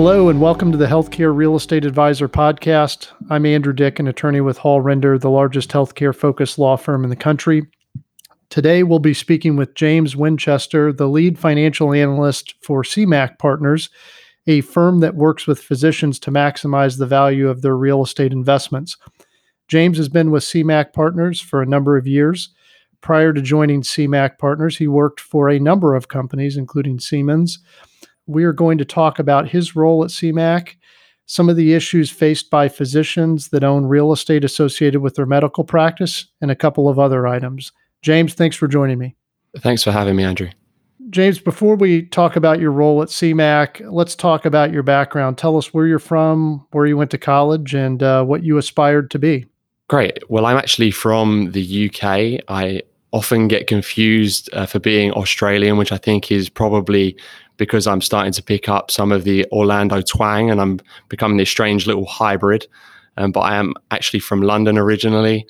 Hello, and welcome to the Healthcare Real Estate Advisor podcast. I'm Andrew Dick, an attorney with Hall Render, the largest healthcare focused law firm in the country. Today, we'll be speaking with James Winchester, the lead financial analyst for CMAC Partners, a firm that works with physicians to maximize the value of their real estate investments. James has been with CMAC Partners for a number of years. Prior to joining CMAC Partners, he worked for a number of companies, including Siemens. We are going to talk about his role at CMAC, some of the issues faced by physicians that own real estate associated with their medical practice, and a couple of other items. James, thanks for joining me. Thanks for having me, Andrew. James, before we talk about your role at CMAC, let's talk about your background. Tell us where you're from, where you went to college, and uh, what you aspired to be. Great. Well, I'm actually from the UK. I often get confused uh, for being Australian, which I think is probably because I'm starting to pick up some of the Orlando twang and I'm becoming this strange little hybrid. Um, but I am actually from London originally.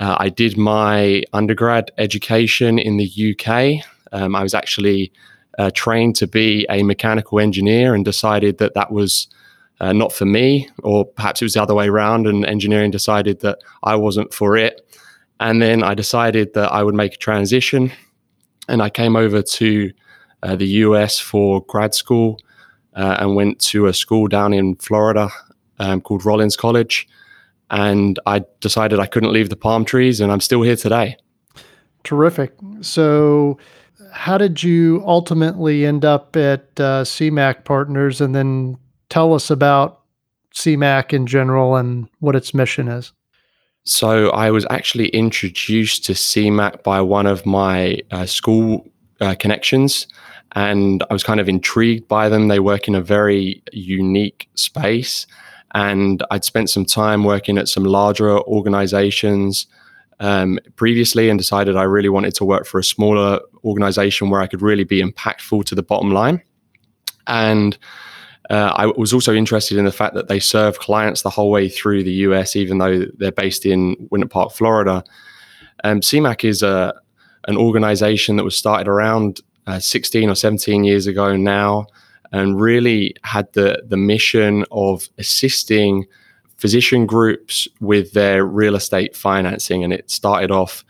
Uh, I did my undergrad education in the UK. Um, I was actually uh, trained to be a mechanical engineer and decided that that was uh, not for me, or perhaps it was the other way around, and engineering decided that I wasn't for it. And then I decided that I would make a transition, and I came over to uh, the US for grad school uh, and went to a school down in Florida um, called Rollins College. And I decided I couldn't leave the palm trees, and I'm still here today. Terrific. So, how did you ultimately end up at uh, CMAC Partners and then tell us about CMAC in general and what its mission is. So, I was actually introduced to CMAC by one of my uh, school uh, connections, and I was kind of intrigued by them. They work in a very unique space, and I'd spent some time working at some larger organizations um, previously and decided I really wanted to work for a smaller organization where I could really be impactful to the bottom line. And uh, I was also interested in the fact that they serve clients the whole way through the US, even though they're based in Winter Park, Florida. Um, CMAC is a, an organization that was started around uh, 16 or 17 years ago now and really had the, the mission of assisting physician groups with their real estate financing. And it started off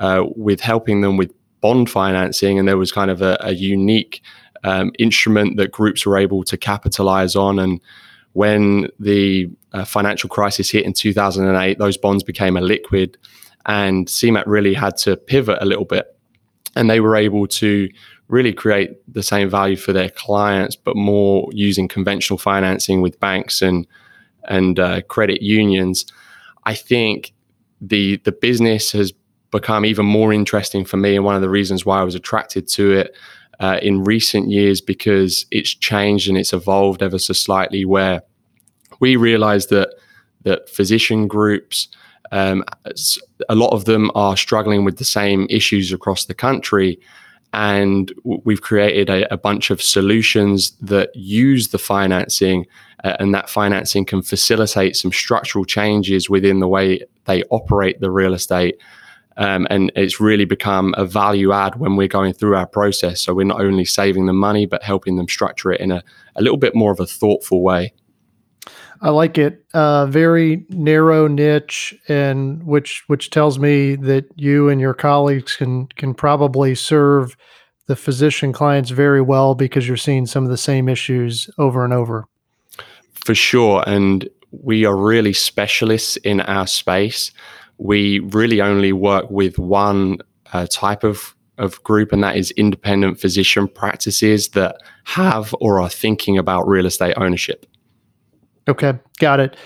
uh, with helping them with bond financing, and there was kind of a, a unique um, instrument that groups were able to capitalize on. And when the uh, financial crisis hit in 2008, those bonds became a liquid, and CMAC really had to pivot a little bit. And they were able to really create the same value for their clients, but more using conventional financing with banks and and uh, credit unions. I think the the business has become even more interesting for me, and one of the reasons why I was attracted to it uh, in recent years because it's changed and it's evolved ever so slightly. Where we realize that that physician groups, um, a lot of them are struggling with the same issues across the country. And we've created a, a bunch of solutions that use the financing, uh, and that financing can facilitate some structural changes within the way they operate the real estate um, and it's really become a value add when we're going through our process. So we're not only saving them money, but helping them structure it in a, a little bit more of a thoughtful way. I like it. Uh, very narrow niche, and which which tells me that you and your colleagues can can probably serve the physician clients very well because you're seeing some of the same issues over and over. For sure, and we are really specialists in our space we really only work with one uh, type of, of group, and that is independent physician practices that have or are thinking about real estate ownership. Okay, got it.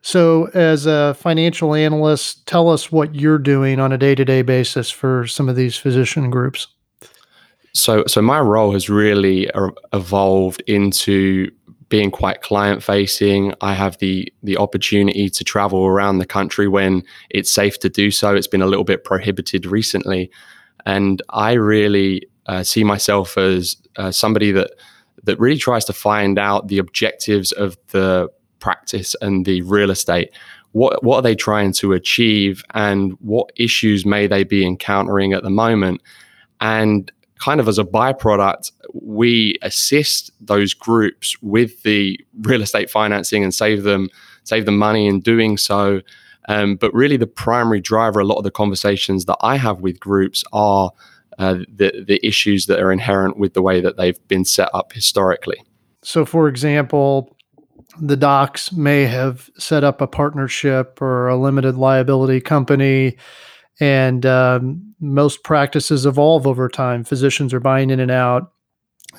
So, as a financial analyst, tell us what you're doing on a day to day basis for some of these physician groups. So, so my role has really evolved into being quite client facing. I have the the opportunity to travel around the country when it's safe to do so. It's been a little bit prohibited recently, and I really uh, see myself as uh, somebody that that really tries to find out the objectives of the practice and the real estate. What what are they trying to achieve, and what issues may they be encountering at the moment? And kind of as a byproduct, we assist those groups with the real estate financing and save them save them money in doing so. Um, but really, the primary driver, a lot of the conversations that I have with groups are uh, the the issues that are inherent with the way that they've been set up historically. So, for example, the docs may have set up a partnership or a limited liability company. And um, most practices evolve over time. Physicians are buying in and out.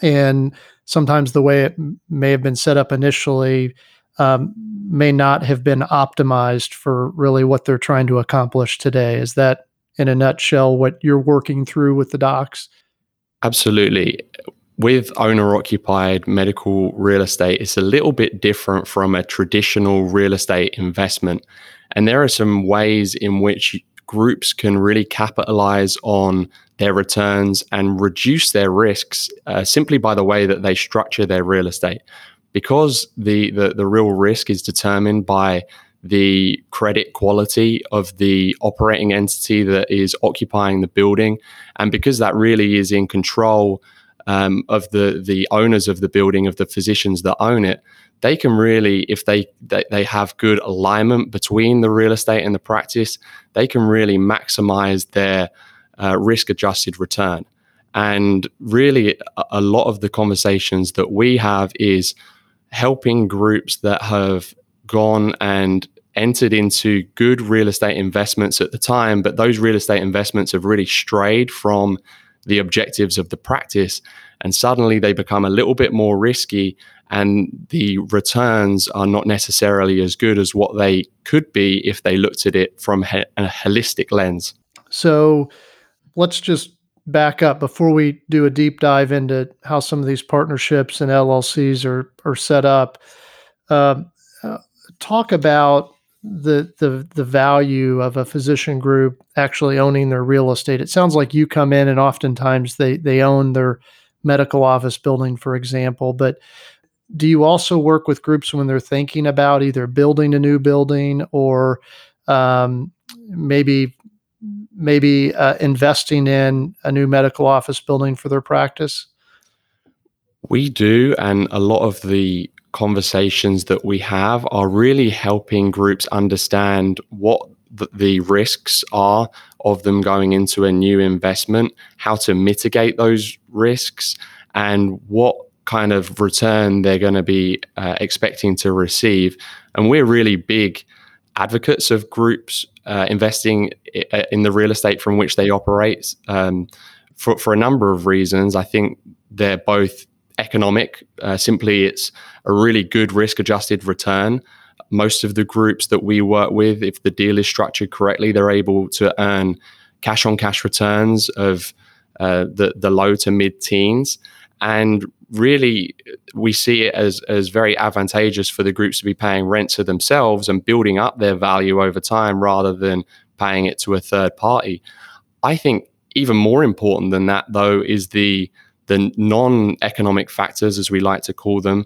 And sometimes the way it may have been set up initially um, may not have been optimized for really what they're trying to accomplish today. Is that in a nutshell what you're working through with the docs absolutely with owner occupied medical real estate, it's a little bit different from a traditional real estate investment. And there are some ways in which groups can really capitalize on their returns and reduce their risks uh, simply by the way that they structure their real estate. Because the, the, the real risk is determined by the credit quality of the operating entity that is occupying the building. And because that really is in control um, of the the owners of the building, of the physicians that own it, they can really, if they, they they have good alignment between the real estate and the practice, they can really maximize their uh, risk adjusted return. And really, a, a lot of the conversations that we have is helping groups that have gone and entered into good real estate investments at the time, but those real estate investments have really strayed from the objectives of the practice. And suddenly they become a little bit more risky, and the returns are not necessarily as good as what they could be if they looked at it from a holistic lens. So let's just back up before we do a deep dive into how some of these partnerships and LLCs are, are set up. Uh, uh, talk about the the the value of a physician group actually owning their real estate. It sounds like you come in and oftentimes they they own their medical office building, for example. But do you also work with groups when they're thinking about either building a new building or um, maybe maybe uh, investing in a new medical office building for their practice? We do, and a lot of the conversations that we have are really helping groups understand what the, risks are of them going into a new investment, how to mitigate those risks, and what kind of return they're going to be uh, expecting to receive. And we're really big advocates of groups uh, investing in the real estate from which they operate um, for, for a number of reasons. I think they're both economic. Uh, simply, it's a really good risk adjusted return. Most of the groups that we work with, if the deal is structured correctly, they're able to earn cash on cash returns of uh, the, the low to mid teens. And really, we see it as, as very advantageous for the groups to be paying rent to themselves and building up their value over time rather than paying it to a third party. I think even more important than that, though, is the the non-economic factors, as we like to call them.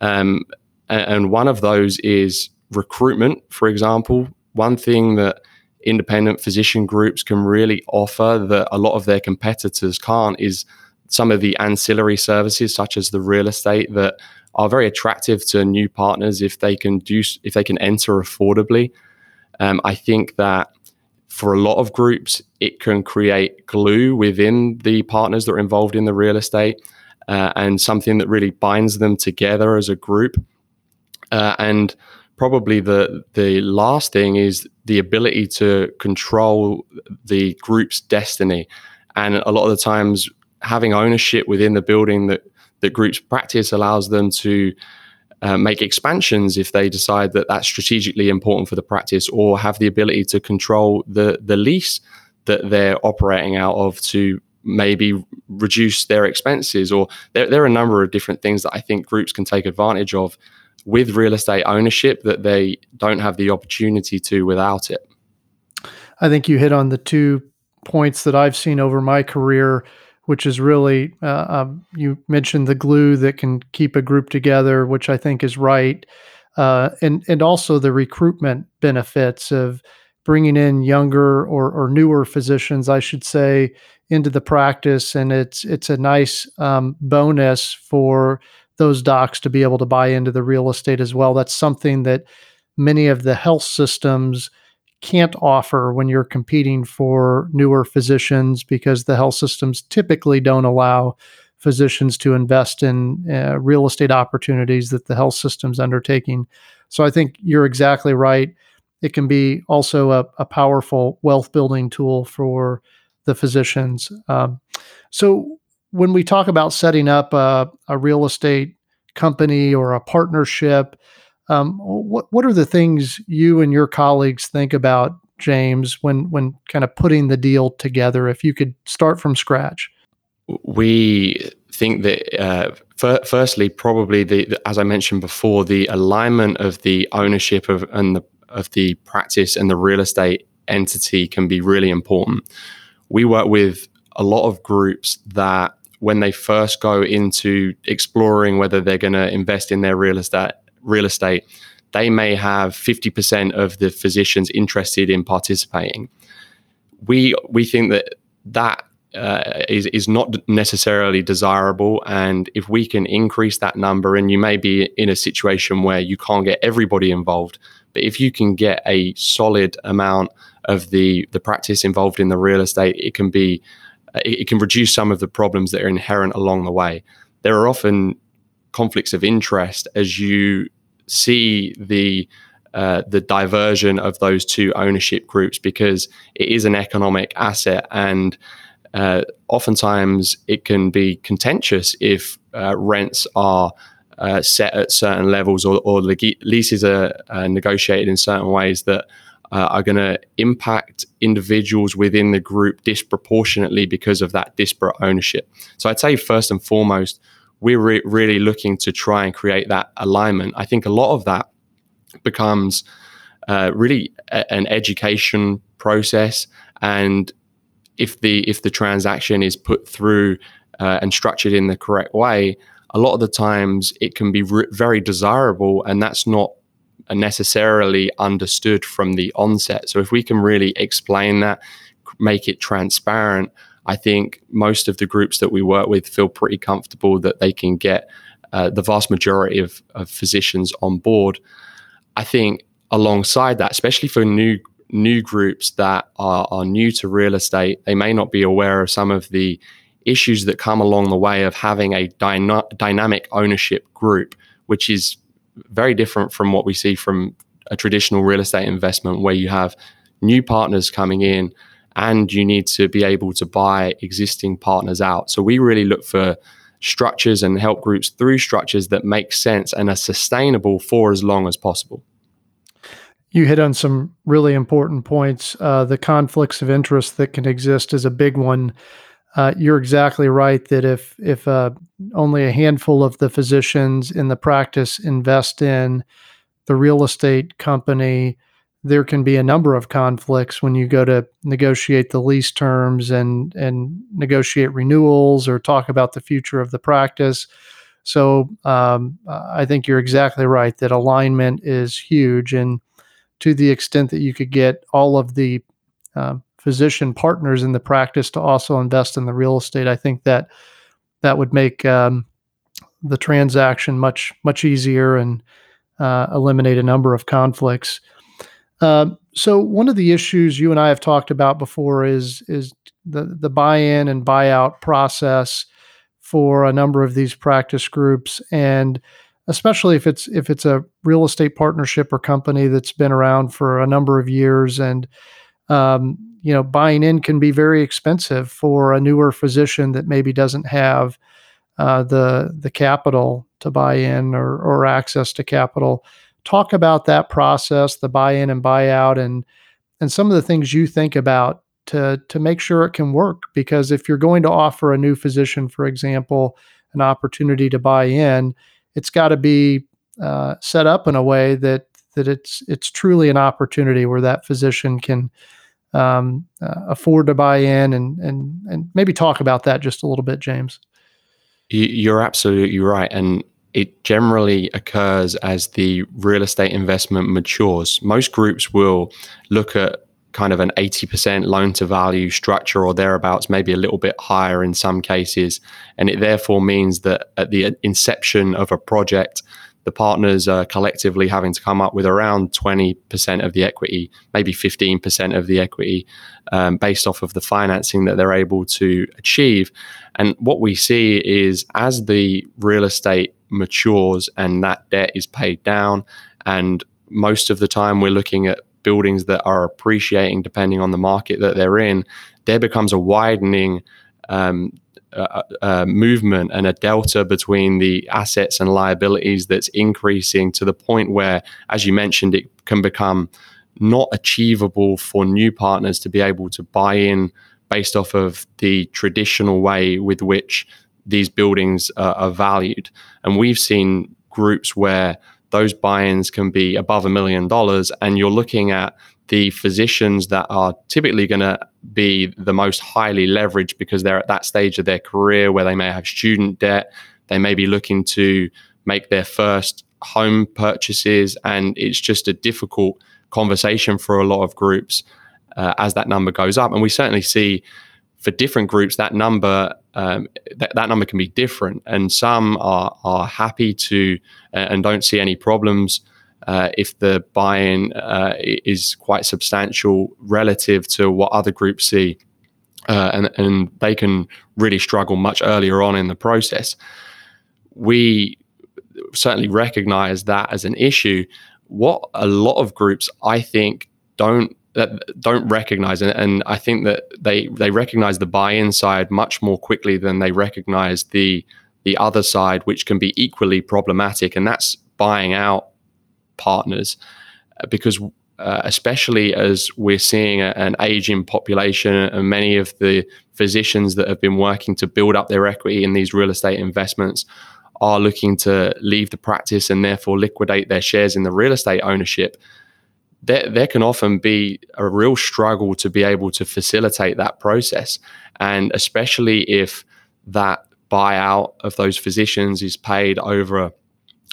Um, and one of those is recruitment, for example. One thing that independent physician groups can really offer that a lot of their competitors can't is some of the ancillary services, such as the real estate, that are very attractive to new partners if they can do if they can enter affordably. Um, I think that for a lot of groups, it can create glue within the partners that are involved in the real estate uh, and something that really binds them together as a group. Uh, and probably the the last thing is the ability to control the group's destiny. And a lot of the times, having ownership within the building that that groups practice allows them to uh, make expansions if they decide that that's strategically important for the practice, or have the ability to control the the lease that they're operating out of to maybe reduce their expenses. Or there, there are a number of different things that I think groups can take advantage of with real estate ownership that they don't have the opportunity to without it. I think you hit on the two points that I've seen over my career which is really uh, um, you mentioned the glue that can keep a group together, which I think is right, uh, and and also the recruitment benefits of bringing in younger or, or newer physicians, I should say, into the practice, and it's it's a nice um, bonus for those docs to be able to buy into the real estate as well. That's something that many of the health systems can't offer when you're competing for newer physicians because the health systems typically don't allow physicians to invest in uh, real estate opportunities that the health system's undertaking. So I think you're exactly right. It can be also a, a powerful wealth building tool for the physicians. Um, so when we talk about setting up a, a real estate company or a partnership, um, what what are the things you and your colleagues think about, James, when when kind of putting the deal together? If you could start from scratch, we think that uh, f- firstly, probably the, the, as I mentioned before, the alignment of the ownership of and the of the practice and the real estate entity can be really important. We work with a lot of groups that when they first go into exploring whether they're going to invest in their real estate real estate, they may have 50% of the physicians interested in participating. We we think that that uh, is is not necessarily desirable, and if we can increase that number, and you may be in a situation where you can't get everybody involved, but if you can get a solid amount of the the practice involved in the real estate, it can be it can reduce some of the problems that are inherent along the way. There are often conflicts of interest as you see the uh, the diversion of those two ownership groups because it is an economic asset and uh, oftentimes it can be contentious if uh, rents are uh, set at certain levels or, or leases are negotiated in certain ways that uh, are going to impact individuals within the group disproportionately because of that disparate ownership. So I'd say first and foremost, we're re- really looking to try and create that alignment. I think a lot of that becomes uh, really a- an education process, and if the if the transaction is put through uh, and structured in the correct way, a lot of the times it can be re- very desirable, and that's not necessarily understood from the onset. So if we can really explain that, make it transparent, I think most of the groups that we work with feel pretty comfortable that they can get uh, the vast majority of, of physicians on board. I think alongside that, especially for new new groups that are, are new to real estate, they may not be aware of some of the issues that come along the way of having a dyna- dynamic ownership group, which is very different from what we see from a traditional real estate investment where you have new partners coming in and you need to be able to buy existing partners out. So we really look for structures and help groups through structures that make sense and are sustainable for as long as possible. You hit on some really important points. Uh, the conflicts of interest that can exist is a big one. Uh, you're exactly right that if if uh, only a handful of the physicians in the practice invest in the real estate company, there can be a number of conflicts when you go to negotiate the lease terms and and negotiate renewals or talk about the future of the practice. So um, I think you're exactly right that alignment is huge, and to the extent that you could get all of the uh, physician partners in the practice to also invest in the real estate. I think that that would make um, the transaction much much easier and uh, eliminate a number of conflicts. Uh, so one of the issues you and I have talked about before is is the the buy-in and buyout process for a number of these practice groups and especially if it's if it's a real estate partnership or company that's been around for a number of years and um, you know, buying in can be very expensive for a newer physician that maybe doesn't have uh, the the capital to buy in or or access to capital. Talk about that process, the buy in and buy out, and and some of the things you think about to to make sure it can work. Because if you're going to offer a new physician, for example, an opportunity to buy in, it's got to be uh, set up in a way that that it's it's truly an opportunity where that physician can um, uh, afford to buy in and and and maybe talk about that just a little bit, James. You're absolutely right, and it generally occurs as the real estate investment matures. Most groups will look at kind of an 80% loan to value structure or thereabouts, maybe a little bit higher in some cases. And it therefore means that at the inception of a project, the partners are collectively having to come up with around 20% of the equity, maybe 15% of the equity, um, based off of the financing that they're able to achieve. And what we see is as the real estate matures and that debt is paid down, and most of the time we're looking at buildings that are appreciating depending on the market that they're in, there becomes a widening um, uh, uh, movement and a delta between the assets and liabilities that's increasing to the point where, as you mentioned, it can become not achievable for new partners to be able to buy in based off of the traditional way with which these buildings uh, are valued. And we've seen groups where those buy-ins can be above a million dollars and you're looking at the physicians that are typically going to be the most highly leveraged because they're at that stage of their career where they may have student debt they may be looking to make their first home purchases and it's just a difficult conversation for a lot of groups uh, as that number goes up. And we certainly see for different groups, that number um, th- that number can be different, and some are are happy to uh, and don't see any problems uh, if the buy-in uh, is quite substantial relative to what other groups see, uh, and and they can really struggle much earlier on in the process. We certainly recognize that as an issue. What a lot of groups, I think, don't that don't recognize it. And I think that they they recognize the buy-in side much more quickly than they recognize the the other side, which can be equally problematic, and that's buying out partners, uh, because uh, especially as we're seeing a, an aging population and many of the physicians that have been working to build up their equity in these real estate investments are looking to leave the practice and therefore liquidate their shares in the real estate ownership there, there can often be a real struggle to be able to facilitate that process. And especially if that buyout of those physicians is paid over a,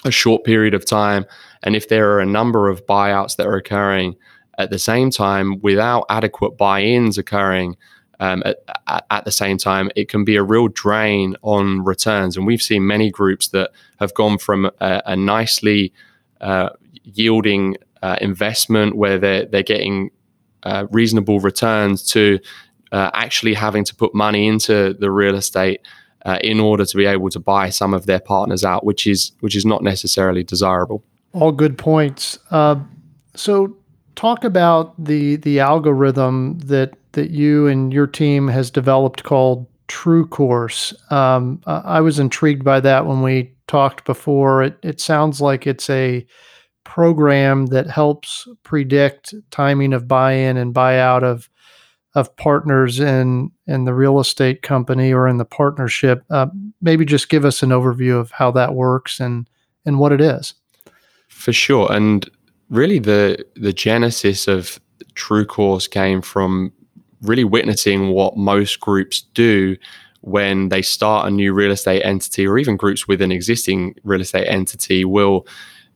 a short period of time. And if there are a number of buyouts that are occurring at the same time without adequate buy ins occurring, um, at, at, the same time, it can be a real drain on returns. And we've seen many groups that have gone from a, a nicely uh, yielding uh, investment where they're they're getting uh, reasonable returns to uh, actually having to put money into the real estate uh, in order to be able to buy some of their partners out, which is which is not necessarily desirable. All good points. Uh, so, talk about the the algorithm that that you and your team has developed called TrueCourse. Um, I was intrigued by that when we talked before. It it sounds like it's a program that helps predict timing of buy-in and buyout of of partners in in the real estate company or in the partnership. Uh, maybe just give us an overview of how that works and and what it is. For sure, and really the the genesis of True Course came from really witnessing what most groups do when they start a new real estate entity or even groups with an existing real estate entity will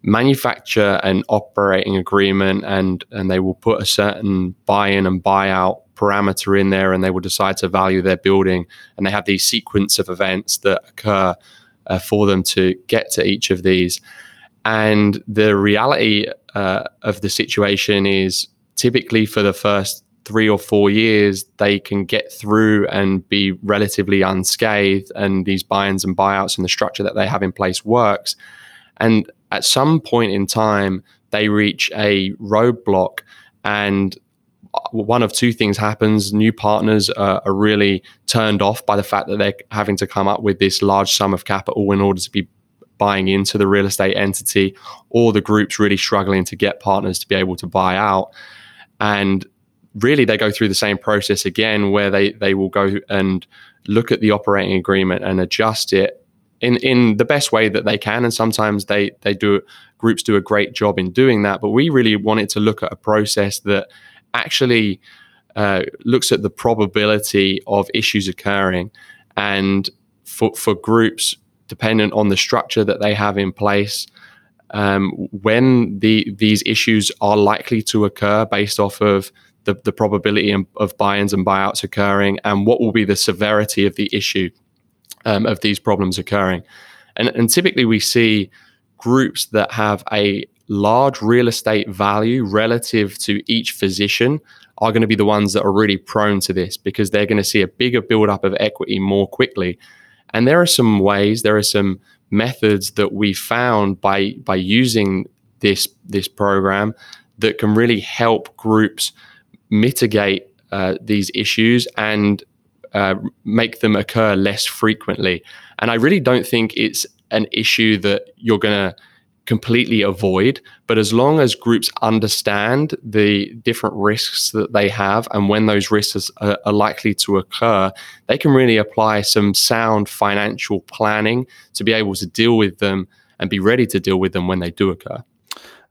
manufacture an operating agreement and and they will put a certain buy-in and buy-out parameter in there and they will decide to value their building. And they have these sequence of events that occur uh, for them to get to each of these. And the reality uh, of the situation is typically for the first three or four years they can get through and be relatively unscathed and these buy-ins and buyouts and the structure that they have in place works. And at some point in time, they reach a roadblock and uh, one of two things happens. New partners are, are really turned off by the fact that they're having to come up with this large sum of capital in order to be buying into the real estate entity, or the group's really struggling to get partners to be able to buy out. And really, they go through the same process again, where they they will go and look at the operating agreement and adjust it in in the best way that they can. And sometimes they they do groups do a great job in doing that. But we really wanted to look at a process that actually uh, looks at the probability of issues occurring and for for groups dependent on the structure that they have in place um, when the these issues are likely to occur based off of the, the probability of buy-ins and buyouts occurring, and what will be the severity of the issue um, of these problems occurring. And, and typically, we see groups that have a large real estate value relative to each physician are going to be the ones that are really prone to this because they're going to see a bigger buildup of equity more quickly. And there are some ways, there are some methods that we found by by using this this program that can really help groups mitigate uh, these issues and uh, make them occur less frequently. And I really don't think it's an issue that you're going to completely avoid. But as long as groups understand the different risks that they have and when those risks are, are, likely to occur, they can really apply some sound financial planning to be able to deal with them and be ready to deal with them when they do occur.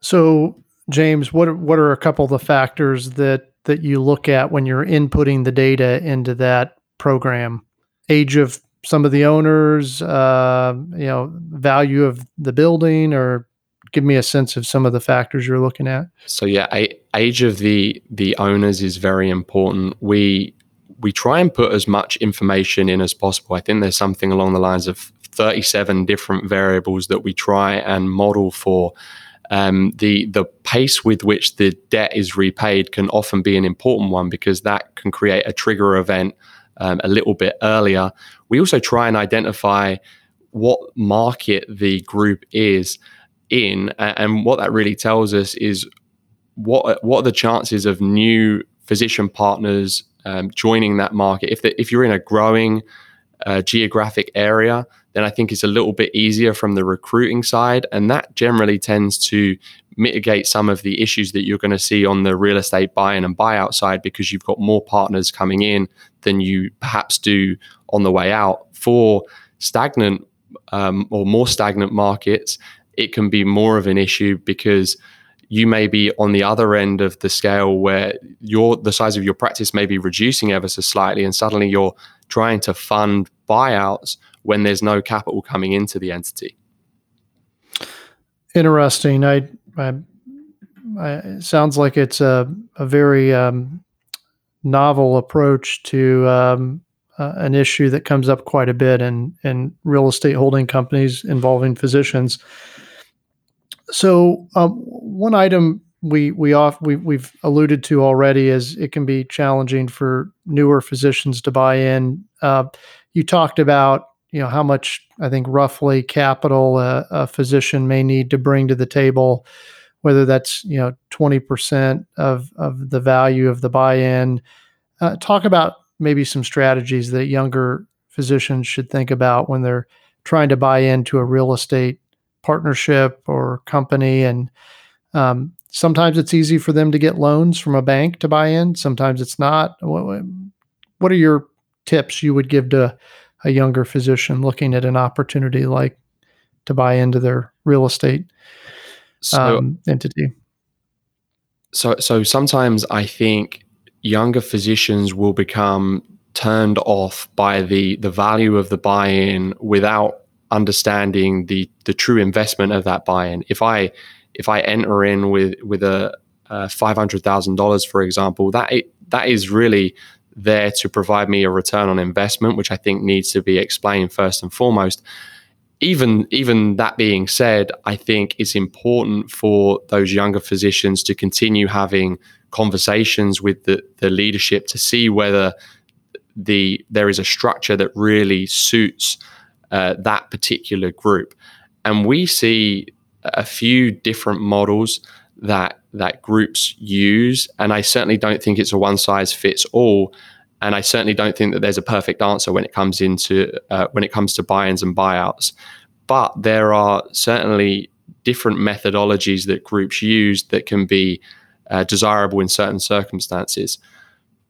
So, James, what what are a couple of the factors that that you look at when you're inputting the data into that program? Age of some of the owners, uh, you know, value of the building, or give me a sense of some of the factors you're looking at. So yeah, age of the the owners is very important. We we try and put as much information in as possible. I think there's something along the lines of 37 different variables that we try and model for. Um, the the pace with which the debt is repaid can often be an important one because that can create a trigger event um, a little bit earlier. We also try and identify what market the group is in, and what that really tells us is what what are the chances of new physician partners um, joining that market. If the, if you're in a growing uh, geographic area, then I think it's a little bit easier from the recruiting side, and that generally tends to mitigate some of the issues that you're going to see on the real estate buy-in and buyout side because you've got more partners coming in than you perhaps do on the way out. For stagnant um, or more stagnant markets, it can be more of an issue because you may be on the other end of the scale where your the size of your practice may be reducing ever so slightly and suddenly you're trying to fund buyouts when there's no capital coming into the entity. Interesting. I, I, I it sounds like it's a, a very um, novel approach to um, uh, an issue that comes up quite a bit in in real estate holding companies involving physicians. So um, one item we we off we we've alluded to already is it can be challenging for newer physicians to buy in. Uh, you talked about you know how much I think roughly capital a, a physician may need to bring to the table, whether that's you know twenty percent of of the value of the buy-in. Uh, talk about maybe some strategies that younger physicians should think about when they're trying to buy into a real estate partnership or company and um, sometimes it's easy for them to get loans from a bank to buy in sometimes it's not what, what are your tips you would give to a younger physician looking at an opportunity like to buy into their real estate so, um, entity so so sometimes i think younger physicians will become turned off by the the value of the buy-in without understanding the the true investment of that buy-in. If I if I enter in with with a, a five hundred thousand dollars, for example, that that is really there to provide me a return on investment, which I think needs to be explained first and foremost. Even even that being said, I think it's important for those younger physicians to continue having conversations with the, the leadership to see whether the there is a structure that really suits uh, that particular group. And we see a few different models that that groups use, and I certainly don't think it's a one size fits all. And I certainly don't think that there's a perfect answer when it comes into uh, when it comes to buy-ins and buyouts. But there are certainly different methodologies that groups use that can be uh, desirable in certain circumstances.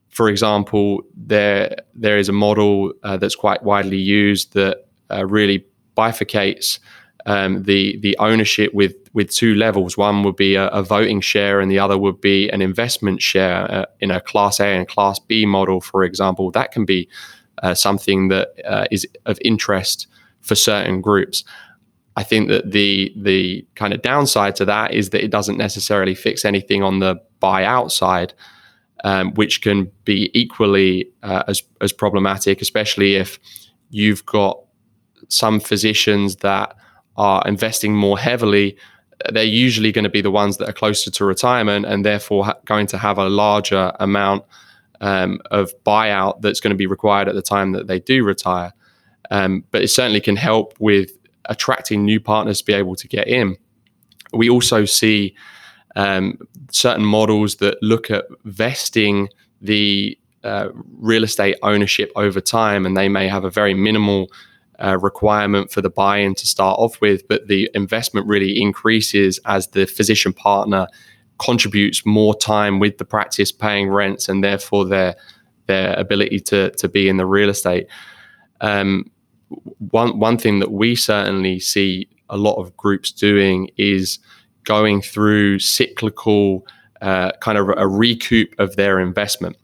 For example, there there is a model uh, that's quite widely used that uh, really bifurcates um, the the ownership with with two levels. One would be a, a voting share, and the other would be an investment share uh, in a Class A and Class B model, for example. That can be uh, something that uh, is of interest for certain groups. I think that the the kind of downside to that is that it doesn't necessarily fix anything on the buyout side. um, which can be equally uh, as as problematic, especially if you've got some physicians that are investing more heavily. They're usually going to be the ones that are closer to retirement and therefore ha- going to have a larger amount um, of buyout that's going to be required at the time that they do retire. Um, but it certainly can help with attracting new partners to be able to get in. We also see um, certain models that look at vesting the uh, real estate ownership over time, and they may have a very minimal uh, requirement for the buy-in to start off with, but the investment really increases as the physician partner contributes more time with the practice, paying rents, and therefore their their ability to to be in the real estate. Um, one one thing that we certainly see a lot of groups doing is going through cyclical uh, kind of a recoup of their investment.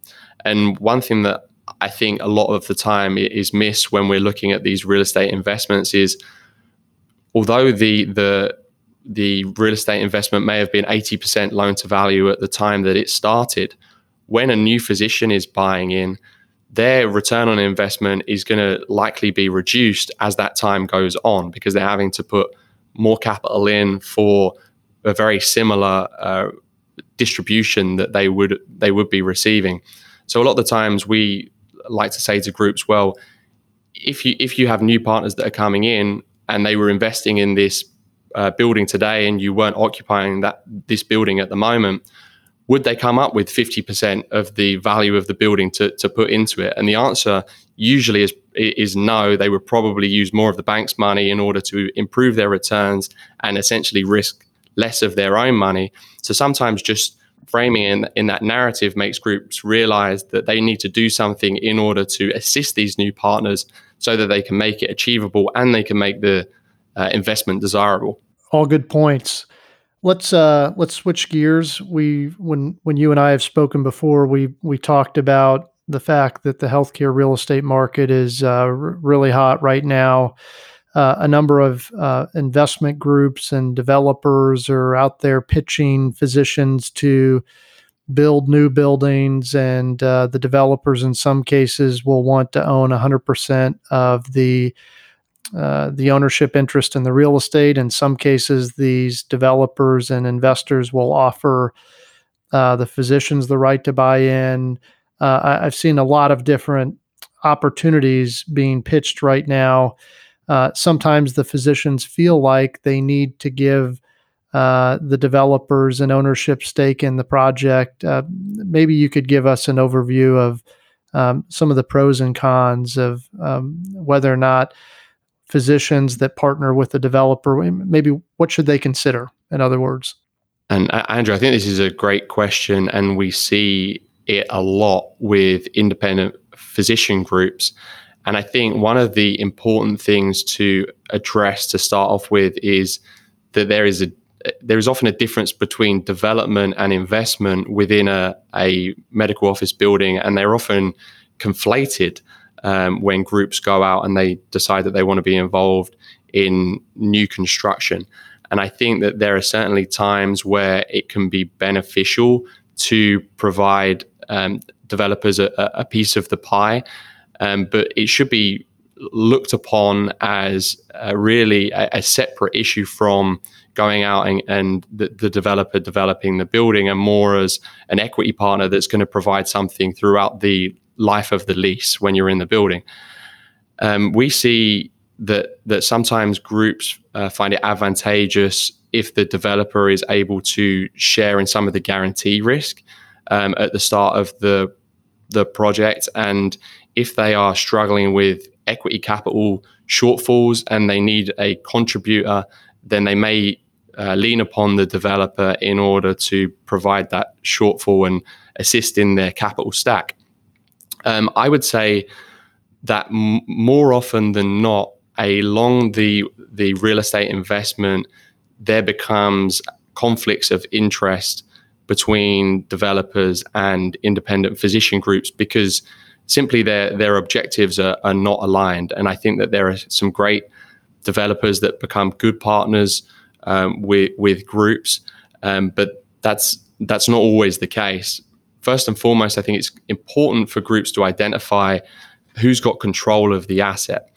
And one thing that I think a lot of the time is missed when we're looking at these real estate investments is although the the the real estate investment may have been 80% loan to value at the time that it started, when a new physician is buying in, their return on investment is going to likely be reduced as that time goes on because they're having to put more capital in for a very similar uh, distribution that they would they would be receiving. So a lot of the times we like to say to groups, well, if you if you have new partners that are coming in and they were investing in this uh, building today and you weren't occupying that this building at the moment, would they come up with 50% of the value of the building to, to put into it? And the answer usually is, is no. They would probably use more of the bank's money in order to improve their returns and essentially risk less of their own money. So sometimes just framing in, in that narrative makes groups realize that they need to do something in order to assist these new partners so that they can make it achievable and they can make the uh, investment desirable. All good points. Let's uh let's switch gears. We when when you and i have spoken before we we talked about the fact that the healthcare real estate market is uh, r- really hot right now uh, a number of uh, investment groups and developers are out there pitching physicians to build new buildings and uh, the developers in some cases will want to own 100% of the uh, the ownership interest in the real estate. In some cases, these developers and investors will offer uh, the physicians the right to buy in. Uh, I, have seen a lot of different opportunities being pitched right now. Uh, sometimes the physicians feel like they need to give uh, the developers an ownership stake in the project. maybe you could give us an overview of um, some of the pros and cons of um, whether or not physicians that partner with the developer? Maybe what should they consider, in other words? And uh, Andrew, I think this is a great question, and we see it a lot with independent physician groups. And I think one of the important things to address to start off with is that there is a there is often a difference between development and investment within a, a medical office building, and they're often conflated um, when groups go out and they decide that they want to be involved in new construction. And I think that there are certainly times where it can be beneficial to provide um, developers a, a, piece of the pie, um, but it should be looked upon as a really a, a, separate issue from going out and, and the, the, developer developing the building and more as an equity partner that's going to provide something throughout the life of the lease when you're in the building. Um, we see that that sometimes groups uh, find it advantageous if the developer is able to share in some of the guarantee risk um, at the start of the the project, and if they are struggling with equity capital shortfalls and they need a contributor, then they may uh, lean upon the developer in order to provide that shortfall and assist in their capital stack. Um, I would say that m- more often than not, along the the real estate investment, there becomes conflicts of interest between developers and independent physician groups because simply their their objectives are, are not aligned. And I think that there are some great developers that become good partners um, with with groups, um, but that's that's not always the case first and foremost, I think it's important for groups to identify who's got control of the asset.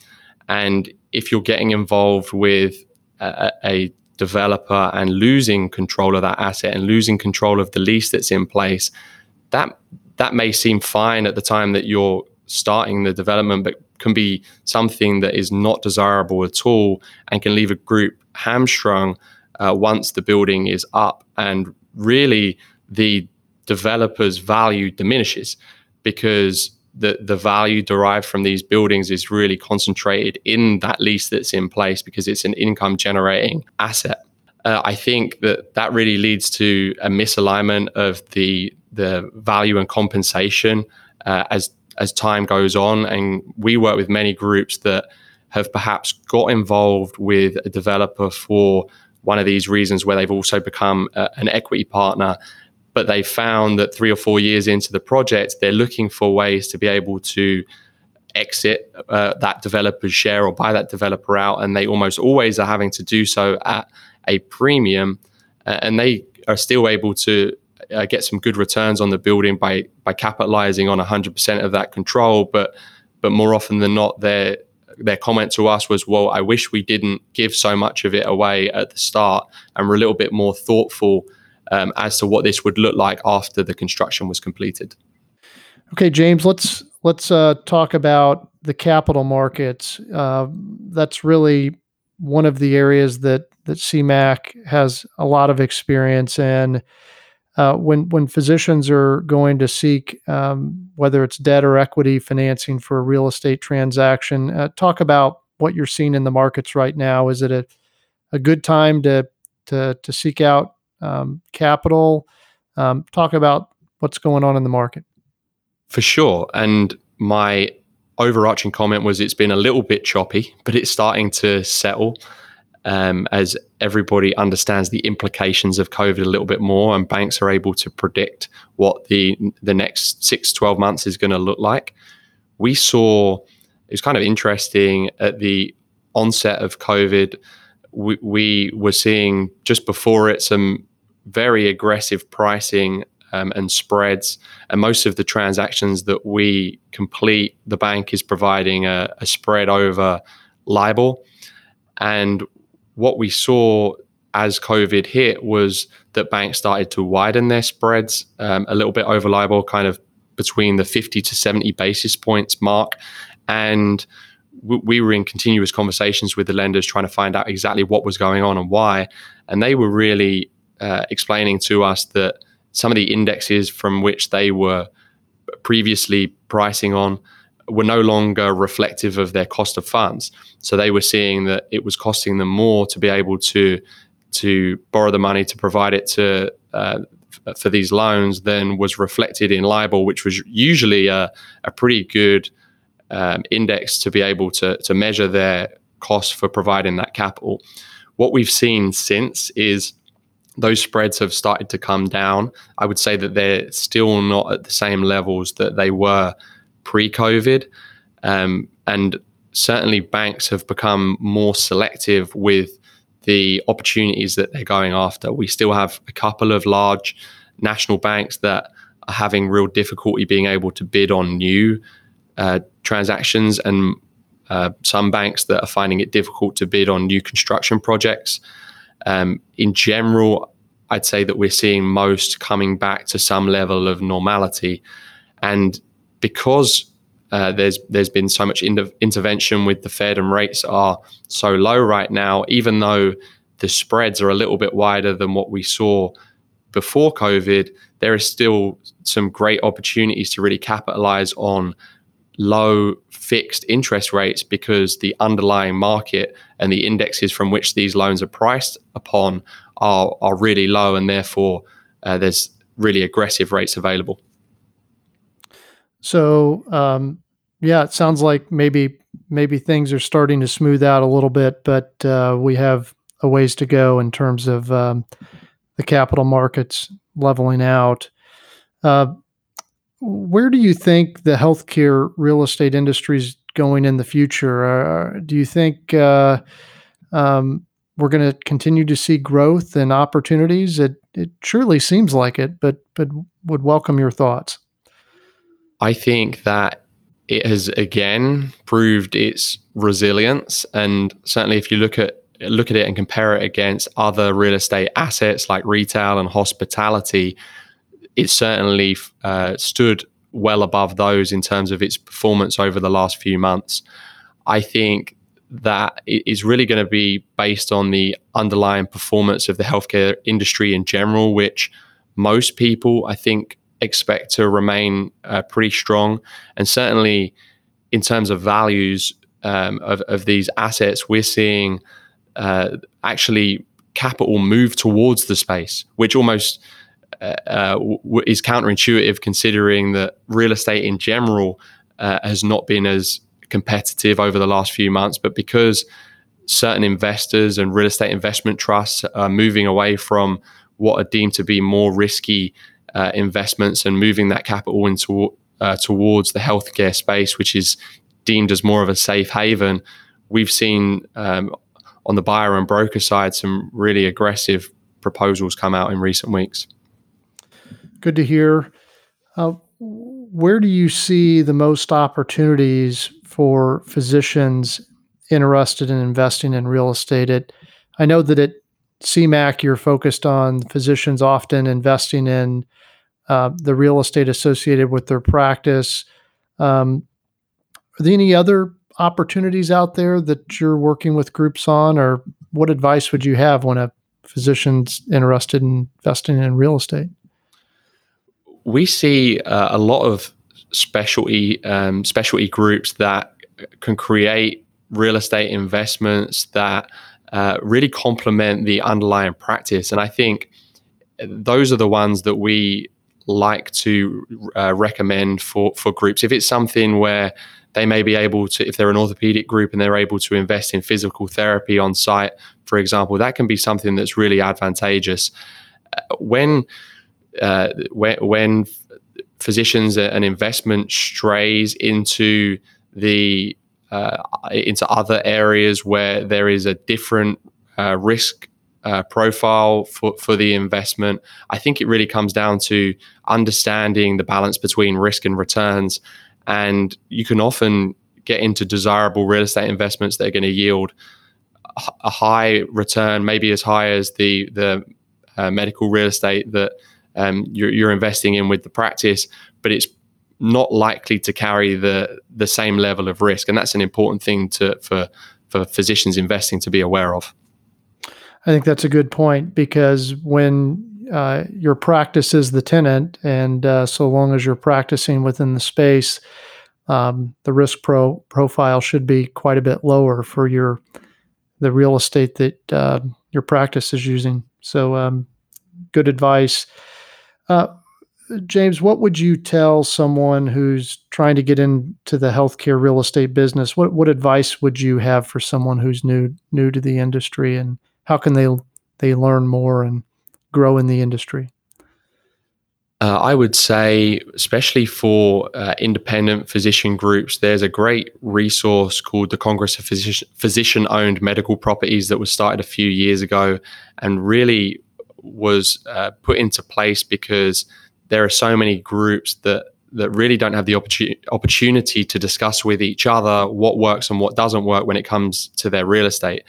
And if you're getting involved with a, a developer and losing control of that asset and losing control of the lease that's in place, that that may seem fine at the time that you're starting the development, but can be something that is not desirable at all and can leave a group hamstrung uh, once the building is up. And really, the developer's value diminishes because the, the value derived from these buildings is really concentrated in that lease that's in place because it's an income generating asset. Uh, I think that that really leads to a misalignment of the the value and compensation uh, as as time goes on. And we work with many groups that have perhaps got involved with a developer for one of these reasons where they've also become a, an equity partner but they found that three or four years into the project they're looking for ways to be able to exit uh, that developer's share or buy that developer out and they almost always are having to do so at a premium uh, and they are still able to uh, get some good returns on the building by by capitalizing on 100% of that control. But but more often than not their their comment to us was well I wish we didn't give so much of it away at the start. And we're a little bit more thoughtful um, as to what this would look like after the construction was completed. Okay James let's let's uh, talk about the capital markets. Uh, that's really one of the areas that that CMAC has a lot of experience in uh, when when physicians are going to seek um, whether it's debt or equity financing for a real estate transaction, uh, talk about what you're seeing in the markets right now. Is it a a good time to to to seek out um, capital? Um, talk about what's going on in the market. For sure, and my overarching comment was it's been a little bit choppy, but it's starting to settle um, as everybody understands the implications of COVID a little bit more, and banks are able to predict what the the next six, 12 months is going to look like. We saw it was kind of interesting at the onset of COVID. We, we were seeing just before it some very aggressive pricing um, and spreads. And most of the transactions that we complete, the bank is providing a, a spread over LIBOR. And what we saw as COVID hit was that banks started to widen their spreads um, a little bit over LIBOR, kind of between the 50 to 70 basis points mark. And we were in continuous conversations with the lenders trying to find out exactly what was going on and why. And they were really uh, explaining to us that some of the indexes from which they were previously pricing on were no longer reflective of their cost of funds. So they were seeing that it was costing them more to be able to to borrow the money to provide it to uh, for these loans than was reflected in LIBOR, which was usually a, a pretty good um, index to be able to to measure their cost for providing that capital. What we've seen since is those spreads have started to come down. I would say that they're still not at the same levels that they were pre-COVID, um, and certainly banks have become more selective with the opportunities that they're going after. We still have a couple of large national banks that are having real difficulty being able to bid on new uh, transactions, and uh, some banks that are finding it difficult to bid on new construction projects. Um, in general, I'd say that we're seeing most coming back to some level of normality, and because uh, there's there's been so much in- intervention with the Fed and rates are so low right now, even though the spreads are a little bit wider than what we saw before COVID, there is still some great opportunities to really capitalize on low fixed interest rates because the underlying market and the indexes from which these loans are priced upon are, are really low and therefore uh, there's really aggressive rates available. So um, yeah, it sounds like maybe maybe things are starting to smooth out a little bit, but uh, we have a ways to go in terms of um, the capital markets leveling out. Uh, where do you think the healthcare real estate industry is going in the future? Uh, do you think uh, um, we're going to continue to see growth and opportunities? It it surely seems like it, but but would welcome your thoughts. I think that it has again proved its resilience, and certainly if you look at look at it and compare it against other real estate assets like retail and hospitality, it certainly uh, stood well above those in terms of its performance over the last few months. I think that is really going to be based on the underlying performance of the healthcare industry in general, which most people, I think, expect to remain uh, pretty strong. And certainly, in terms of values um, of, of these assets, we're seeing uh, actually capital move towards the space, which almost uh, uh is counterintuitive considering that real estate in general uh, has not been as competitive over the last few months, but because certain investors and real estate investment trusts are moving away from what are deemed to be more risky uh, investments and moving that capital into uh, towards the healthcare space, which is deemed as more of a safe haven. We've seen um, on the buyer and broker side some really aggressive proposals come out in recent weeks. Good to hear. Uh, where do you see the most opportunities for physicians interested in investing in real estate. It, I know that at CMAC you're focused on physicians often investing in uh, the real estate associated with their practice. Um, are there any other opportunities out there that you're working with groups on, or what advice would you have when a physician's interested in investing in real estate? We see uh, a lot of specialty um, specialty groups that can create real estate investments that uh, really complement the underlying practice. And I think those are the ones that we like to uh, recommend for for groups. If it's something where they may be able to, if they're an orthopedic group and they're able to invest in physical therapy on site, for example, that can be something that's really advantageous. Uh, when uh, when, when physicians an investment strays into the uh, into other areas where there is a different uh, risk uh, profile for, for the investment. I think it really comes down to understanding the balance between risk and returns. And you can often get into desirable real estate investments that are going to yield a high return, maybe as high as the the uh, medical real estate that um, you're, you're investing in with the practice, but it's not likely to carry the the same level of risk, and that's an important thing to for for physicians investing to be aware of. I think that's a good point because when uh, your practice is the tenant, and uh, so long as you're practicing within the space, um, the risk pro profile should be quite a bit lower for your the real estate that uh, your practice is using. So, um, good advice. James, what would you tell someone who's trying to get into the healthcare real estate business? What what advice would you have for someone who's new new to the industry, and how can they they learn more and grow in the industry? Uh, I would say, especially for uh, independent physician groups, there's a great resource called the Congress of Physician Owned Medical Properties that was started a few years ago and really was uh, put into place because there are so many groups that that really don't have the opportunity opportunity to discuss with each other what works and what doesn't work when it comes to their real estate.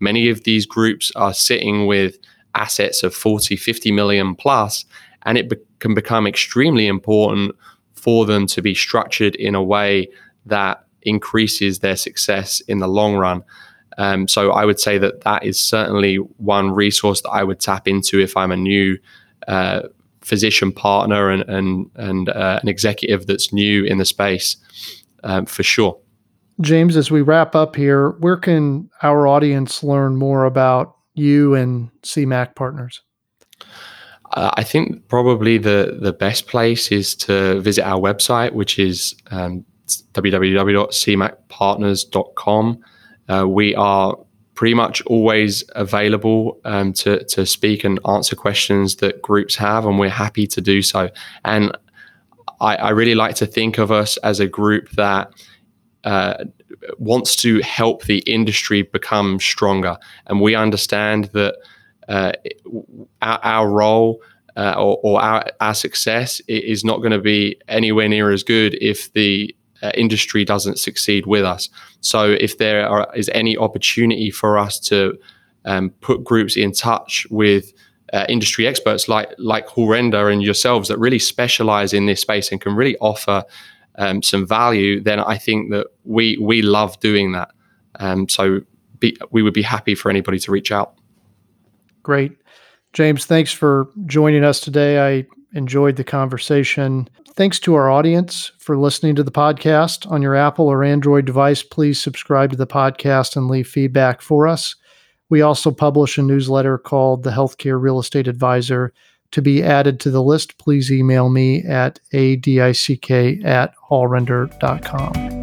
Many of these groups are sitting with assets of 40, 50 million plus, and it be- can become extremely important for them to be structured in a way that increases their success in the long run. Um, so I would say that that is certainly one resource that I would tap into if I'm a new uh, physician partner and and and uh, an executive that's new in the space um, for sure. James, as we wrap up here, where can our audience learn more about you and CMAC Partners? Uh, I think probably the the best place is to visit our website, which is um, www.cmacpartners.com. Uh, we are pretty much always available um, to, to speak and answer questions that groups have, and we're happy to do so. And I, I really like to think of us as a group that uh, wants to help the industry become stronger, and we understand that uh, our, our, role uh, or, or, our, our success is not going to be anywhere near as good if the uh, industry doesn't succeed with us. So, if there are, is any opportunity for us to um, put groups in touch with uh, industry experts like like Hall Render and yourselves that really specialize in this space and can really offer um, some value, then I think that we we love doing that. Um, so be, we would be happy for anybody to reach out. Great. James, thanks for joining us today. I enjoyed the conversation. Thanks to our audience for listening to the podcast. On your Apple or Android device, please subscribe to the podcast and leave feedback for us. We also publish a newsletter called the Healthcare Real Estate Advisor. To be added to the list, please email me at adick at hallrender.com.